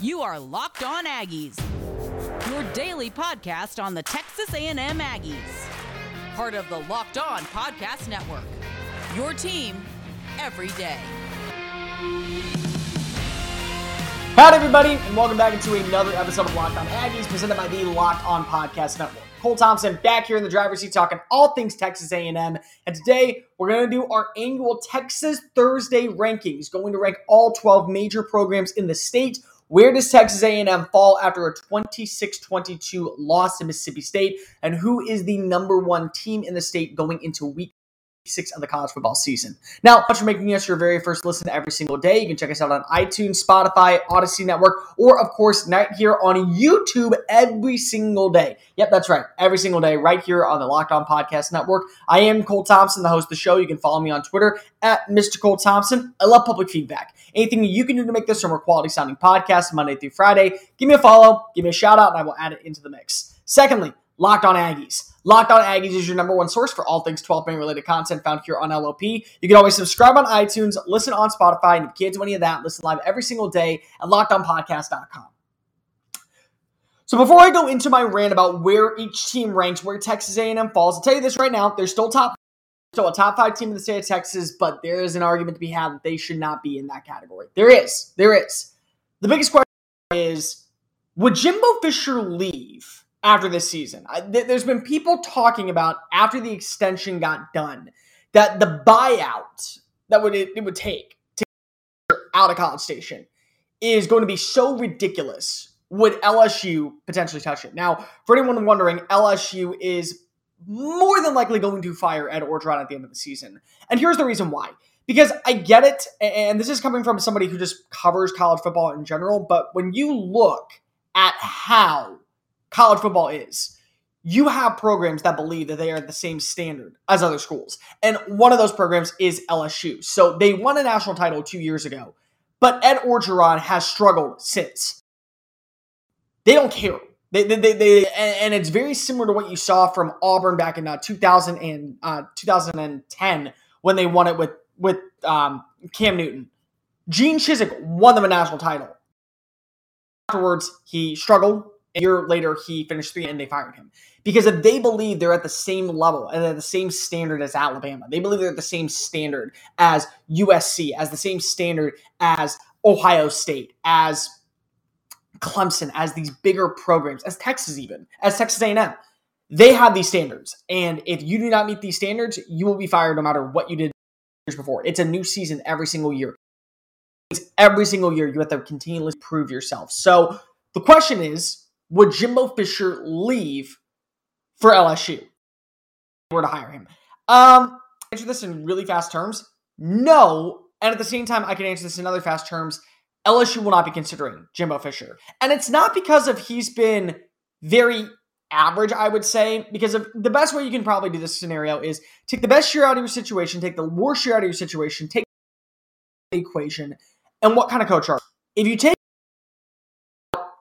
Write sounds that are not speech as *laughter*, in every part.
You are Locked On Aggies, your daily podcast on the Texas A&M Aggies. Part of the Locked On Podcast Network. Your team every day. Howdy, everybody, and welcome back into another episode of Locked On Aggies, presented by the Locked On Podcast Network. Cole Thompson back here in the driver's seat talking all things Texas A&M, and today we're going to do our annual Texas Thursday rankings, going to rank all 12 major programs in the state. Where does Texas A&M fall after a 26-22 loss to Mississippi State, and who is the number one team in the state going into week six of the college football season. Now, thanks for making us your very first listen every single day. You can check us out on iTunes, Spotify, Odyssey Network, or of course, right here on YouTube every single day. Yep, that's right. Every single day, right here on the Locked On Podcast Network. I am Cole Thompson, the host of the show. You can follow me on Twitter at Mr. Cole Thompson. I love public feedback. Anything you can do to make this a more quality sounding podcast Monday through Friday, give me a follow, give me a shout out, and I will add it into the mix. Secondly, Locked On Aggies. Locked On Aggies is your number one source for all things 12 man related content found here on LOP. You can always subscribe on iTunes, listen on Spotify, and if you can't do any of that, listen live every single day at lockedonpodcast.com. So before I go into my rant about where each team ranks, where Texas A&M falls, I'll tell you this right now: they're still top, still a top five team in the state of Texas, but there is an argument to be had that they should not be in that category. There is, there is. The biggest question is: Would Jimbo Fisher leave? After this season. I, th- there's been people talking about after the extension got done that the buyout that would it, it would take to get out of College Station is going to be so ridiculous. Would LSU potentially touch it? Now, for anyone wondering, LSU is more than likely going to fire Ed Orgeron at the end of the season. And here's the reason why. Because I get it, and this is coming from somebody who just covers college football in general, but when you look at how college football is. You have programs that believe that they are the same standard as other schools. And one of those programs is LSU. So they won a national title two years ago, but Ed Orgeron has struggled since. They don't care. They, they, they, they and, it's very similar to what you saw from Auburn back in uh, 2000 and uh, 2010 when they won it with with um, Cam Newton. Gene Chizik won them a national title. Afterwards, he struggled a year later, he finished three and they fired him. Because if they believe they're at the same level and at the same standard as Alabama, they believe they're at the same standard as USC, as the same standard as Ohio State, as Clemson, as these bigger programs, as Texas even, as Texas A&M. They have these standards. And if you do not meet these standards, you will be fired no matter what you did years before. It's a new season every single year. It's every single year you have to continually prove yourself. So the question is, would Jimbo Fisher leave for LSU? Were to hire him. Um, answer this in really fast terms. No, and at the same time, I can answer this in other fast terms. LSU will not be considering Jimbo Fisher, and it's not because of he's been very average, I would say, because of the best way you can probably do this scenario is take the best year out of your situation, take the worst year out of your situation, take the equation, and what kind of coach are you? If you take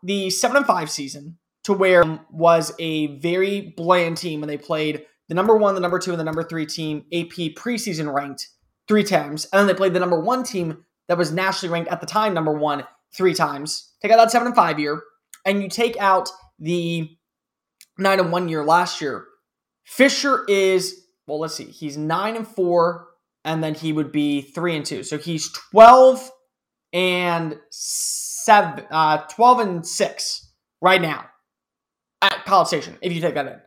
the seven and five season to where was a very bland team when they played the number one, the number two, and the number three team AP preseason ranked three times, and then they played the number one team that was nationally ranked at the time number one three times. Take out that seven and five year, and you take out the nine and one year last year. Fisher is well, let's see, he's nine and four, and then he would be three and two, so he's twelve and seven, uh, 12 and 6 right now at College Station, if you take that in.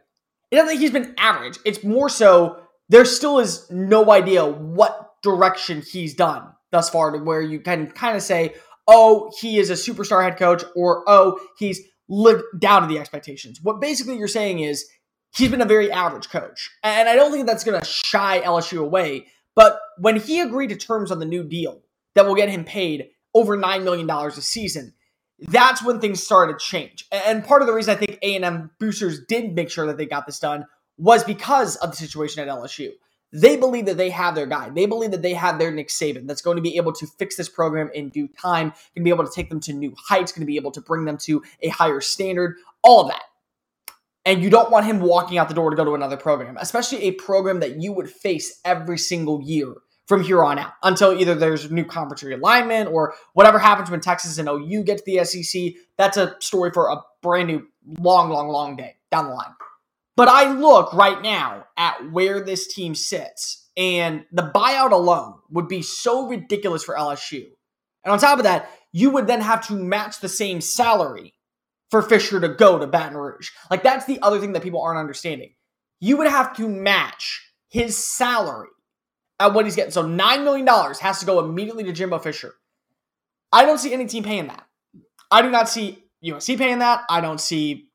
It doesn't think he's been average. It's more so there still is no idea what direction he's done thus far to where you can kind of say, oh, he is a superstar head coach, or oh, he's lived down to the expectations. What basically you're saying is he's been a very average coach. And I don't think that's going to shy LSU away. But when he agreed to terms on the new deal that will get him paid over $9 million a season. That's when things started to change. And part of the reason I think A&M boosters did make sure that they got this done was because of the situation at LSU. They believe that they have their guy. They believe that they have their Nick Saban that's going to be able to fix this program in due time, going to be able to take them to new heights, going to be able to bring them to a higher standard, all of that. And you don't want him walking out the door to go to another program, especially a program that you would face every single year from here on out until either there's new conference realignment or whatever happens when Texas and OU get to the SEC. That's a story for a brand new, long, long, long day down the line. But I look right now at where this team sits, and the buyout alone would be so ridiculous for LSU. And on top of that, you would then have to match the same salary for Fisher to go to Baton Rouge. Like, that's the other thing that people aren't understanding. You would have to match his salary at what he's getting. So $9 million has to go immediately to Jimbo Fisher. I don't see any team paying that. I do not see USC paying that. I don't see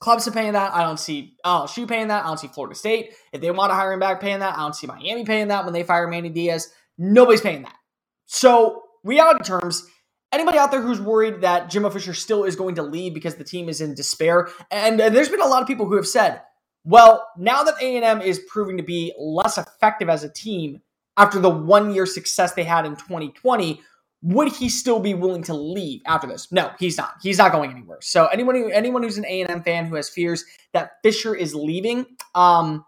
clubs paying that. I don't see LSU paying that. I don't see Florida State. If they want to hire him back paying that, I don't see Miami paying that when they fire Manny Diaz. Nobody's paying that. So, reality terms, anybody out there who's worried that Jimbo Fisher still is going to leave because the team is in despair, and, and there's been a lot of people who have said, well, now that A&M is proving to be less effective as a team after the one year success they had in 2020, would he still be willing to leave after this? No, he's not. He's not going anywhere. So anyone who anyone who's an A&M fan who has fears that Fisher is leaving, um,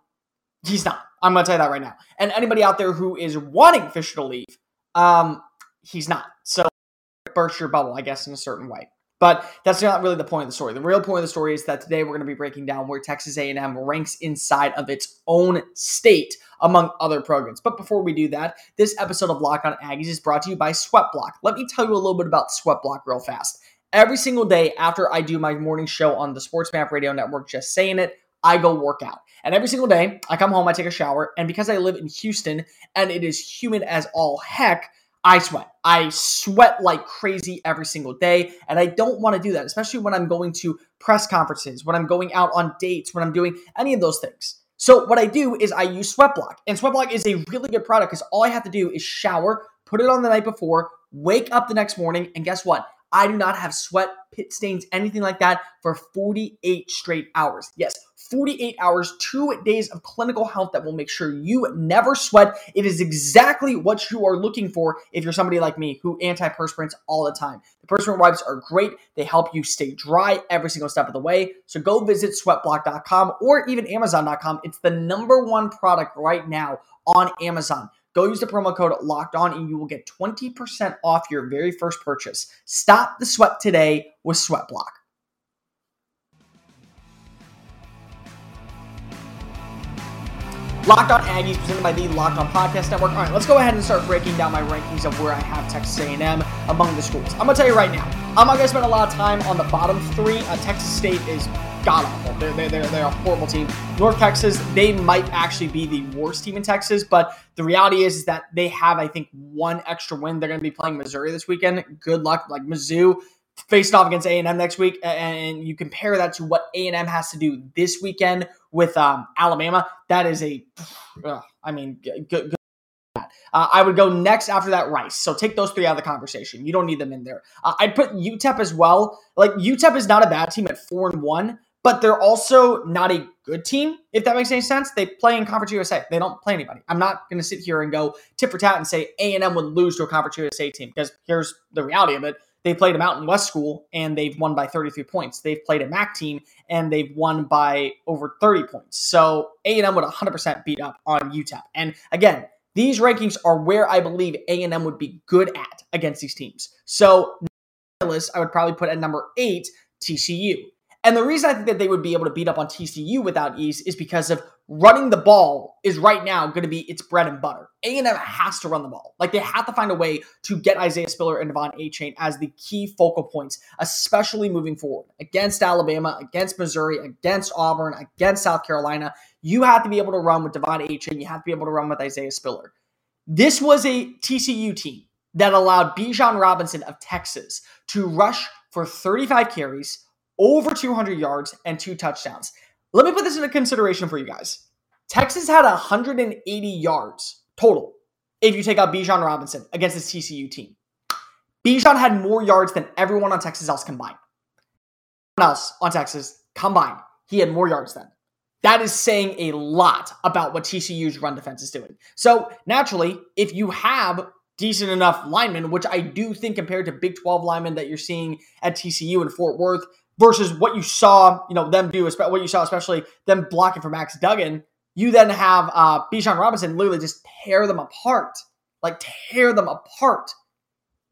he's not. I'm going to tell you that right now. And anybody out there who is wanting Fisher to leave, um, he's not. So burst your bubble, I guess, in a certain way. But that's not really the point of the story. The real point of the story is that today we're going to be breaking down where Texas A&M ranks inside of its own state among other programs. But before we do that, this episode of Lock on Aggies is brought to you by Sweatblock. Let me tell you a little bit about Sweatblock real fast. Every single day after I do my morning show on the Sports Map Radio Network, just saying it, I go work out. And every single day, I come home, I take a shower, and because I live in Houston and it is humid as all heck, I sweat. I sweat like crazy every single day. And I don't want to do that, especially when I'm going to press conferences, when I'm going out on dates, when I'm doing any of those things. So what I do is I use Sweatblock. And Sweatblock is a really good product because all I have to do is shower, put it on the night before, wake up the next morning, and guess what? I do not have sweat, pit stains, anything like that for 48 straight hours. Yes, 48 hours, two days of clinical health that will make sure you never sweat. It is exactly what you are looking for if you're somebody like me who antiperspirants all the time. The perspirant wipes are great. They help you stay dry every single step of the way. So go visit sweatblock.com or even amazon.com. It's the number one product right now on Amazon. Go use the promo code locked on and you will get 20% off your very first purchase. Stop the sweat today with Sweatblock. Locked on Aggies, presented by the Locked On Podcast Network. All right, let's go ahead and start breaking down my rankings of where I have Texas A&M among the schools. I'm gonna tell you right now, I'm not gonna spend a lot of time on the bottom three. Uh, Texas State is god awful. They're, they're, they're, they're a horrible team. North Texas, they might actually be the worst team in Texas, but the reality is, is that they have, I think, one extra win. They're to be playing Missouri this weekend. Good luck. Like Mizzou faced off against A&M next week, and you compare that to what A&M has to do this weekend with um, Alabama. That is a, uh, I mean, good. good. Uh, I would go next after that Rice. So take those three out of the conversation. You don't need them in there. Uh, I'd put UTEP as well. Like UTEP is not a bad team at four and one, but they're also not a good team, if that makes any sense. They play in Conference USA. They don't play anybody. I'm not going to sit here and go tip for tat and say A&M would lose to a Conference USA team because here's the reality of it. They played a Mountain West school and they've won by 33 points. They've played a MAC team and they've won by over 30 points. So A&M would 100% beat up on UTEP. And again, these rankings are where I believe A&M would be good at against these teams. So I would probably put at number eight TCU. And the reason I think that they would be able to beat up on TCU without ease is because of running the ball is right now going to be its bread and butter. A&M has to run the ball. Like they have to find a way to get Isaiah Spiller and De'Von Achane as the key focal points, especially moving forward against Alabama, against Missouri, against Auburn, against South Carolina. You have to be able to run with De'Von Achane. You have to be able to run with Isaiah Spiller. This was a TCU team that allowed Bijan Robinson of Texas to rush for 35 carries, over 200 yards and two touchdowns. Let me put this into consideration for you guys. Texas had 180 yards total if you take out Bijan Robinson against this TCU team. Bijan had more yards than everyone on Texas else combined. Everyone else on Texas combined, he had more yards than. That is saying a lot about what TCU's run defense is doing. So naturally, if you have decent enough linemen, which I do think compared to Big 12 linemen that you're seeing at TCU and Fort Worth, versus what you saw, you know, them do, what you saw, especially them blocking for Max Duggan. You then have uh, Bijan Robinson literally just tear them apart, like tear them apart.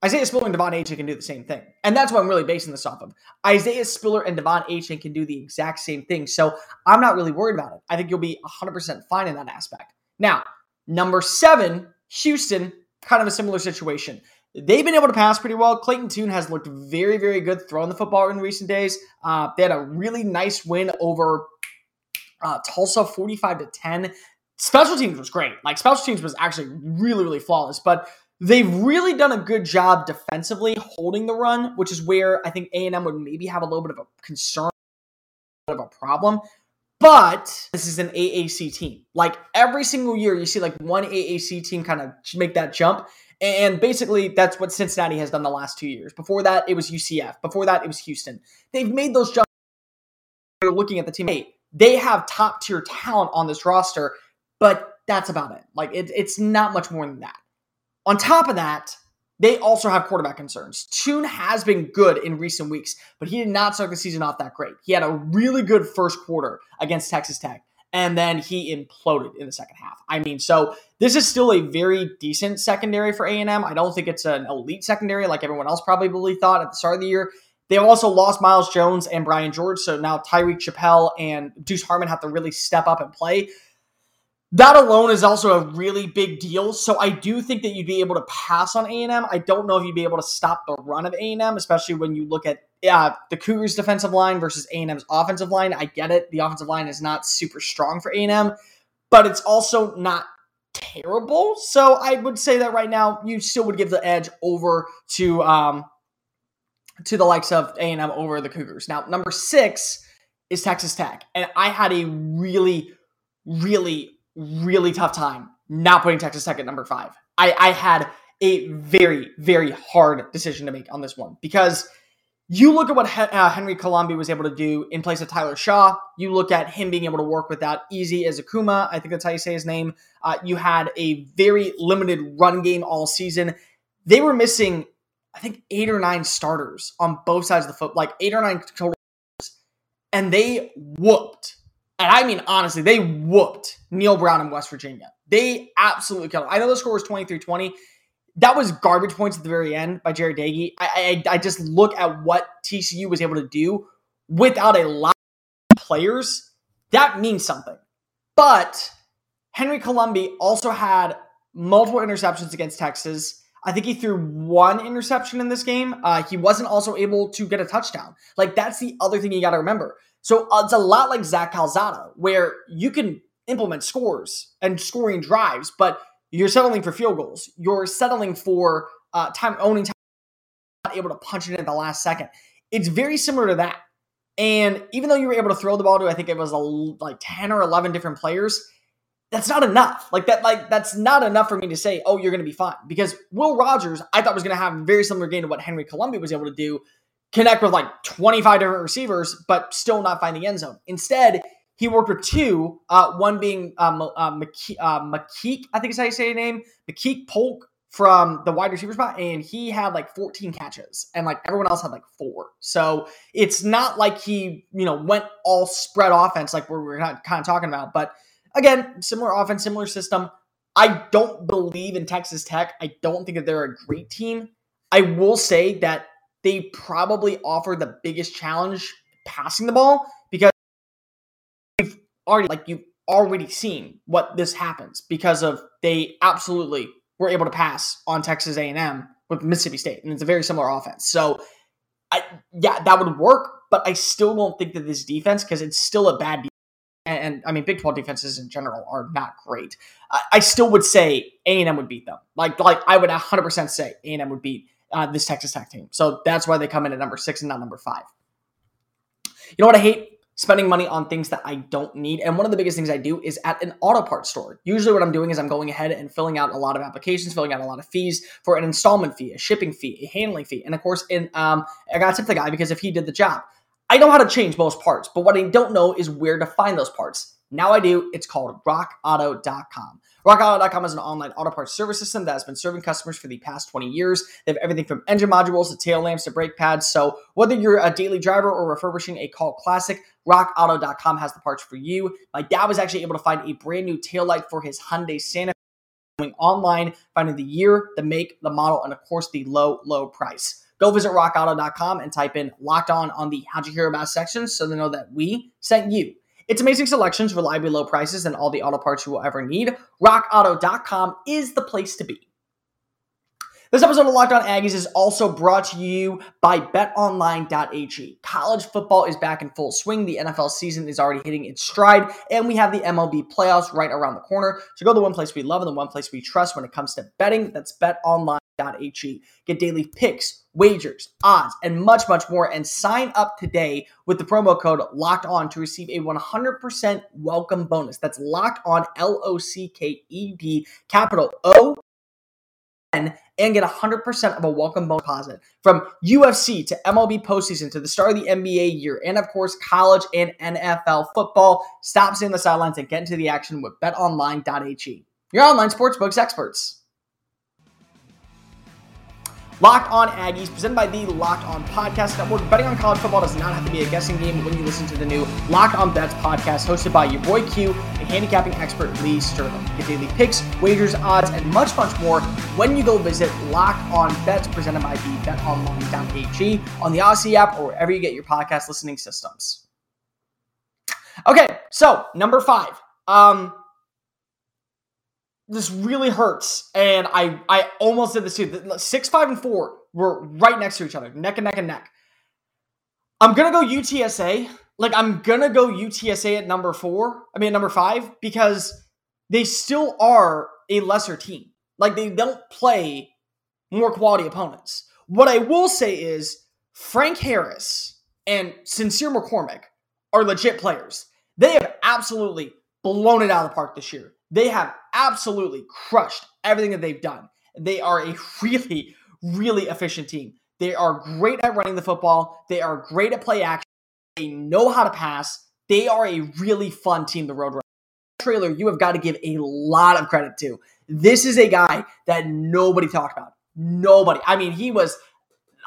Isaiah Spiller and De'Von Achane can do the same thing. And that's what I'm really basing this off of. Isaiah Spiller and De'Von Achane can do the exact same thing. So I'm not really worried about it. I think you'll be 100% fine in that aspect. Now, number seven, Houston, kind of a similar situation. They've been able to pass pretty well. Clayton Tune has looked very, very good throwing the football in recent days. Uh, they had a really nice win over uh, Tulsa, 45 to 10. Special teams was great. Like special teams was actually really, really flawless. But they've really done a good job defensively holding the run, which is where I think A and M would maybe have a little bit of a concern, of a problem. But this is an AAC team. Like every single year, you see like one AAC team kind of make that jump. And basically, that's what Cincinnati has done the last two years. Before that, it was UCF. Before that, it was Houston. They've made those jumps. They're looking at the team. Hey, they have top tier talent on this roster, but that's about it. Like, it, it's not much more than that. On top of that, they also have quarterback concerns. Tune has been good in recent weeks, but he did not start the season off that great. He had a really good first quarter against Texas Tech, and then he imploded in the second half. I mean, so this is still a very decent secondary for A&M. I don't think it's an elite secondary like everyone else probably thought at the start of the year. They also lost Myles Jones and Brian George, so now Tyreek Chappell and Deuce Harmon have to really step up and play. That alone is also a really big deal. So I do think that you'd be able to pass on A&M. I don't know if you'd be able to stop the run of A&M, especially when you look at uh, the Cougars' defensive line versus A&M's offensive line. I get it. The offensive line is not super strong for A&M, but it's also not terrible. So I would say that right now you still would give the edge over to um, to the likes of A&M over the Cougars. Now, number six is Texas Tech. And I had a really, really really tough time not putting Texas Tech at number five. I, I had a very, very hard decision to make on this one because you look at what uh, Henry Colombi was able to do in place of Tyler Shaw. You look at him being able to work without Izzy Ezukanma. I think that's how you say his name. Uh, you had a very limited run game all season. They were missing, I think, eight or nine starters on both sides of the foot, like eight or nine total, and they whooped and I mean honestly, they whooped Neal Brown in West Virginia. They absolutely killed him. I know the score was 23 20. That was garbage points at the very end by Jarret Doege. I, I, I just look at what TCU was able to do without a lot of players. That means something. But Henry Colombi also had multiple interceptions against Texas. I think he threw one interception in this game. Uh, he wasn't also able to get a touchdown. Like, that's the other thing you got to remember. So uh, it's a lot like Zach Calzada, where you can implement scores and scoring drives, but you're settling for field goals. You're settling for uh, time owning time, not able to punch it in at the last second. It's very similar to that. And even though you were able to throw the ball to, I think it was a, like 10 or 11 different players, that's not enough. Like that, like that's not enough for me to say, oh, you're going to be fine. Because Will Rogers, I thought was going to have a very similar game to what Henry Colombi was able to do connect with like 25 different receivers, but still not find the end zone. Instead, he worked with two, uh, one being um, uh, McKeek, uh, McKeek, I think is how you say his name, McKeek Polk from the wide receiver spot, and he had like 14 catches, and like everyone else had like four. So it's not like he, you know, went all spread offense like we are kind of talking about. But again, similar offense, similar system. I don't believe in Texas Tech. I don't think that they're a great team. I will say that they probably offer the biggest challenge passing the ball because you've already like you've already seen what this happens because of they absolutely were able to pass on Texas A&M with Mississippi State and it's a very similar offense. So I yeah, that would work, but I still don't think that this defense because it's still a bad defense. And, and, I mean, Big 12 defenses in general are not great. I, I still would say A&M would beat them. Like, like I would 100% say A&M would beat uh, this Texas Tech team. So that's why they come in at number six and not number five. You know what I hate? Spending money on things that I don't need. And one of the biggest things I do is at an auto parts store. Usually, what I'm doing is I'm going ahead and filling out a lot of applications, filling out a lot of fees for an installment fee, a shipping fee, a handling fee. And of course, in um, I got to tip the guy because if he did the job, I know how to change most parts, but what I don't know is where to find those parts. Now I do. It's called rockauto.com. RockAuto.com is an online auto parts service system that has been serving customers for the past 20 years. They have everything from engine modules to tail lamps to brake pads. So whether you're a daily driver or refurbishing a call classic, rockauto.com has the parts for you. My dad was actually able to find a brand new tail light for his Hyundai Santa Fe going online, finding the year, the make, the model, and of course the low, low price. Go visit rockauto.com and type in locked on on the how'd you hear about section so they know that we sent you. It's amazing selections, reliably low prices, and all the auto parts you will ever need. RockAuto.com is the place to be. This episode of Locked On Aggies is also brought to you by betonline.ag. College football is back in full swing. The NFL season is already hitting its stride, and we have the MLB playoffs right around the corner. So go to the one place we love and the one place we trust when it comes to betting. That's betonline.ag. Get daily picks, wagers, odds, and much, much more. And sign up today with the promo code Locked On to receive a 100% welcome bonus. That's Locked On, L O C K E D, capital O and get 100% of a welcome bonus deposit from UFC to MLB postseason to the start of the NBA year, and of course, college and NFL football. Stop seeing the sidelines and get into the action with betonline.ag, your online sportsbooks experts. Locked On Aggies, presented by the Locked On Podcast Network. Betting on college football does not have to be a guessing game when you listen to the new Locked On Bets podcast hosted by your boy Q and handicapping expert Lee Sterling. Get daily picks, wagers, odds, and much, much more when you go visit Locked On Bets, presented by the betonline.ag on the Odyssey app or wherever you get your podcast listening systems. Okay, so number five. Um, this really hurts. And I I almost did this too. Six, five, and four were right next to each other, neck and neck and neck. I'm gonna go UTSA. Like I'm gonna go UTSA at number four. I mean number five because they still are a lesser team. Like they don't play more quality opponents. What I will say is Frank Harris and Sincere McCormick are legit players. They have absolutely blown it out of the park this year. They have absolutely crushed everything that they've done. They are a *laughs* really, really efficient team. They are great at running the football. They are great at play action. They know how to pass. They are a really fun team, the Road trailer. you have got to give a lot of credit to. This is a guy that nobody talked about. Nobody. I mean, he was.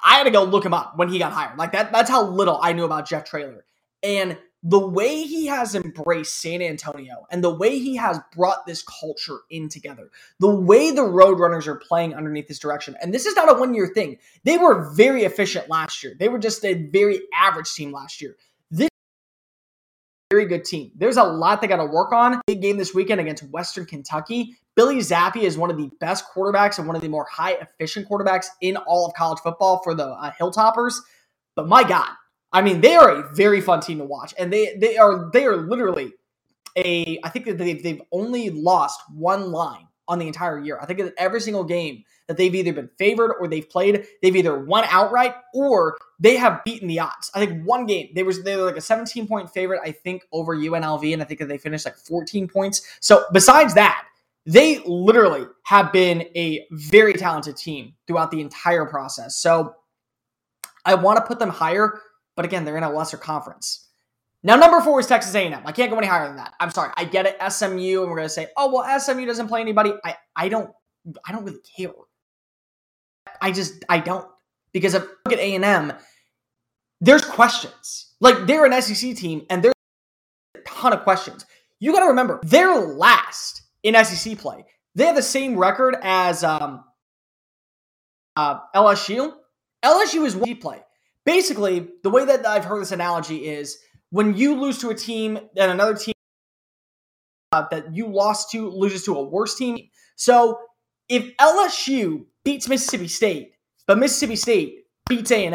I had to go look him up when he got hired. Like that. That's how little I knew about Jeff Traylor. And the way he has embraced San Antonio and the way he has brought this culture in together, the way the Roadrunners are playing underneath this direction, and this is not a one year thing. They were very efficient last year. They were just a very average team last year. This very good team. There's a lot they got to work on. Big game this weekend against Western Kentucky. Bailey Zappe is one of the best quarterbacks and one of the more high efficient quarterbacks in all of college football for the uh, Hilltoppers. But my God, I mean, they are a very fun team to watch, and they they are they are literally a. I think that they've they've only lost one line on the entire year. I think that every single game that they've either been favored or they've played, they've either won outright or they have beaten the odds. I think one game they was they were like a 17 point favorite, I think, over UNLV, and I think that they finished like 14 points. So besides that, they literally have been a very talented team throughout the entire process. So I want to put them higher but again, they're in a lesser conference. Now, number four is Texas A&M. I can't go any higher than that. I'm sorry. I get it, SMU, and we're gonna say, oh well, SMU doesn't play anybody. I I don't I don't really care. I just I don't because if you look at A&M, there's questions. Like they're an SEC team, and there's a ton of questions. You got to remember, they're last in SEC play. They have the same record as um, uh, LSU. LSU is one play basically, the way that I've heard this analogy is when you lose to a team and another team uh, that you lost to loses to a worse team. So if LSU beats Mississippi State, but Mississippi State beats A&M,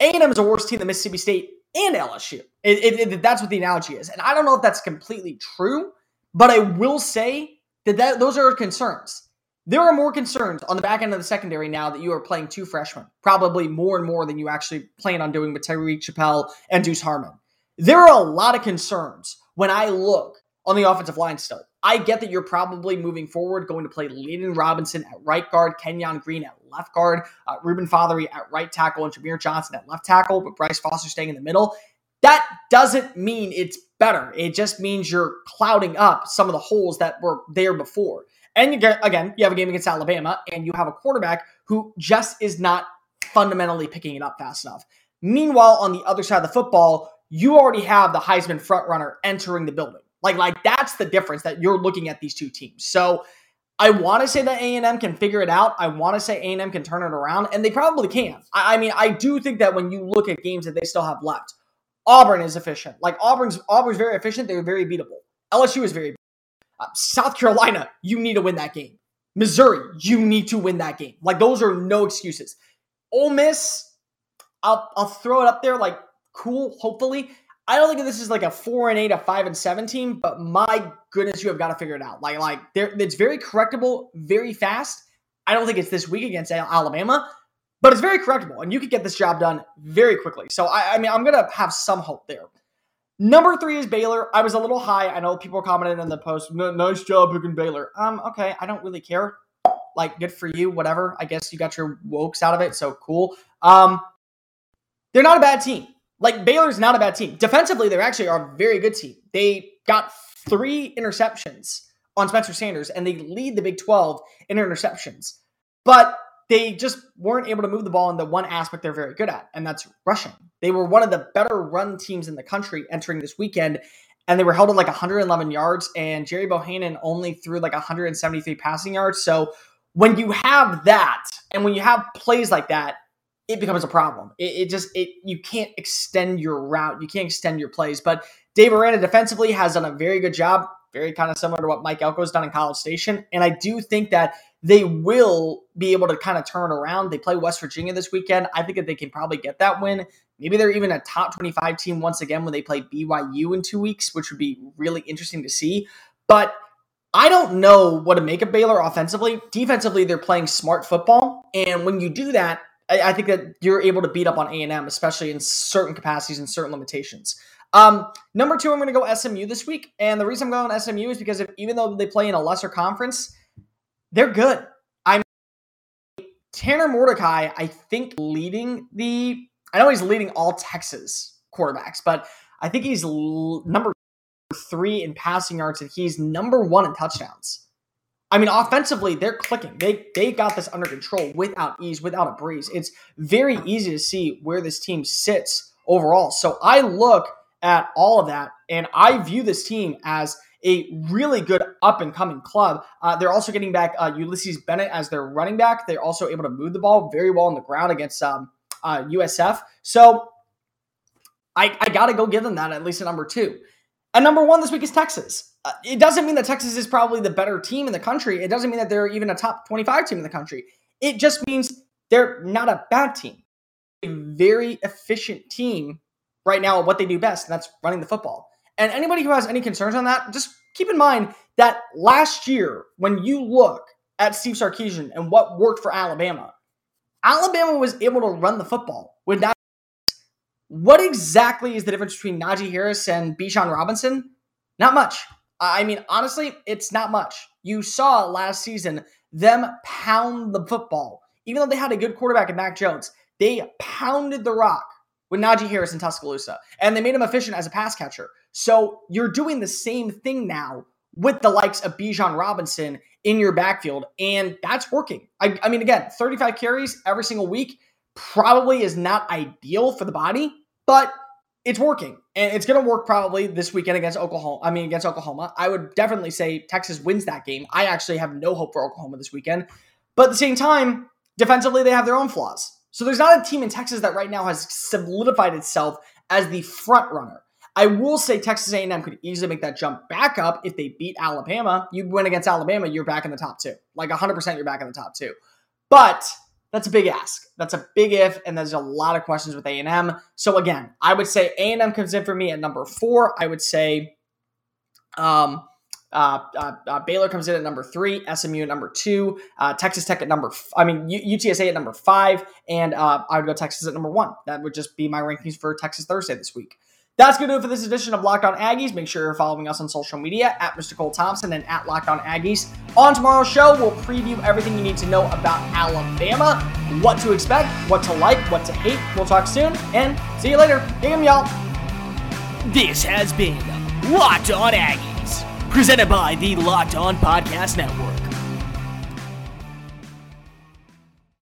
A&M is a worse team than Mississippi State and LSU. It, it, it, that's what the analogy is. And I don't know if that's completely true, but I will say that, that those are concerns. There are more concerns on the back end of the secondary now that you are playing two freshmen, probably more and more than you actually plan on doing with Tyreek Chappell and Deuce Harmon. There are a lot of concerns when I look on the offensive line still. I get that you're probably moving forward going to play Layden Robinson at right guard, Kenyon Green at left guard, uh, Reuben Fatheree at right tackle, and Jahmir Johnson at left tackle, but Bryce Foster staying in the middle. That doesn't mean it's better. It just means you're clouding up some of the holes that were there before. And you get, again, you have a game against Alabama, and you have a quarterback who just is not fundamentally picking it up fast enough. Meanwhile, on the other side of the football, you already have the Heisman frontrunner entering the building. Like, like that's the difference that you're looking at these two teams. So I want to say that A&M can figure it out. I want to say A&M can turn it around, and they probably can. I, I mean, I do think that when you look at games that they still have left, Auburn is efficient. Like Auburn's Auburn's very efficient. They're very beatable. LSU is very. Uh, South Carolina, you need to win that game. Missouri, you need to win that game. Like those are no excuses. Ole Miss, I'll I'll throw it up there. Like cool. Hopefully, I don't think this is like a four and eight, a five and seventeen. But my goodness, you have got to figure it out. Like like it's very correctable, very fast. I don't think it's this week against Alabama, but it's very correctable, and you could get this job done very quickly. So I, I mean, I'm gonna have some hope there. Number three is Baylor. I was a little high. I know people commented in the post, nice job picking Baylor. Um, okay, I don't really care. Like, good for you, whatever. I guess you got your wokes out of it, so cool. Um, they're not a bad team. Like Baylor's not a bad team. Defensively, they actually are a very good team. They got three interceptions on Spencer Sanders, and they lead the Big 12 in interceptions. But they just weren't able to move the ball in the one aspect they're very good at, and that's rushing. They were one of the better run teams in the country entering this weekend, and they were held at like 111 yards, and Gerry Bohanon only threw like 173 passing yards. So when you have that, and when you have plays like that, it becomes a problem. It, it, just it you can't extend your route, you can't extend your plays. But Dave Aranda defensively has done a very good job, very kind of similar to what Mike Elko's done in College Station, and I do think that they will be able to kind of turn around. They play West Virginia this weekend. I think that they can probably get that win. Maybe they're even a top 25 team once again when they play BYU in two weeks, which would be really interesting to see. But I don't know what to make of Baylor offensively. Defensively, they're playing smart football. And when you do that, I, think that you're able to beat up on A and M, especially in certain capacities and certain limitations. Um, number two, I'm going to go SMU this week, and the reason I'm going SMU is because if, even though they play in a lesser conference, they're good. I'm Tanner Mordecai. I think leading the. I know he's leading all Texas quarterbacks, but I think he's l- number three in passing yards, and he's number one in touchdowns. I mean, offensively, they're clicking. They they got this under control without ease, without a breeze. It's very easy to see where this team sits overall. So I look at all of that, and I view this team as a really good up and coming club. Uh, they're also getting back uh, Ulysses Bentley as their running back. They're also able to move the ball very well on the ground against um, uh, USF. So I, I got to go give them that at least at number two. And number one this week is Texas. Uh, it doesn't mean that Texas is probably the better team in the country. It doesn't mean that they're even a top 25 team in the country. It just means they're not a bad team. A very efficient team right now at what they do best, and that's running the football. And anybody who has any concerns on that, just keep in mind that last year, when you look at Steve Sarkisian and what worked for Alabama, Alabama was able to run the football with that. What exactly is the difference between Najee Harris and Bijan Robinson? Not much. I mean, honestly, it's not much. You saw last season them pound the football. Even though they had a good quarterback in Mac Jones, they pounded the rock with Najee Harris in Tuscaloosa, and they made him efficient as a pass catcher. So you're doing the same thing now with the likes of Bijan Robinson in your backfield, and that's working. I, I mean, again, 35 carries every single week probably is not ideal for the body, but it's working and it's going to work probably this weekend against Oklahoma. I mean, against Oklahoma. I would definitely say Texas wins that game. I actually have no hope for Oklahoma this weekend. But at the same time, defensively, they have their own flaws. So there's not a team in Texas that right now has solidified itself as the front runner. I will say Texas A&M could easily make that jump back up if they beat Alabama. You win against Alabama, you're back in the top two. Like 100% you're back in the top two. But that's a big ask. That's a big if, and there's a lot of questions with A&M. So again, I would say A&M comes in for me at number four. I would say um, uh, uh, uh, Baylor comes in at number three, SMU at number two, uh, Texas Tech at number, f- I mean U- UTSA at number five, and uh, I would go Texas at number one. That would just be my rankings for Texas Thursday this week. That's going to do it for this edition of Locked On Aggies. Make sure you're following us on social media at Mr. Cole Thompson and at Locked On Aggies. On tomorrow's show, we'll preview everything you need to know about Alabama, what to expect, what to like, what to hate. We'll talk soon, and see you later. Damn, y'all. This has been Locked On Aggies, presented by the Locked On Podcast Network.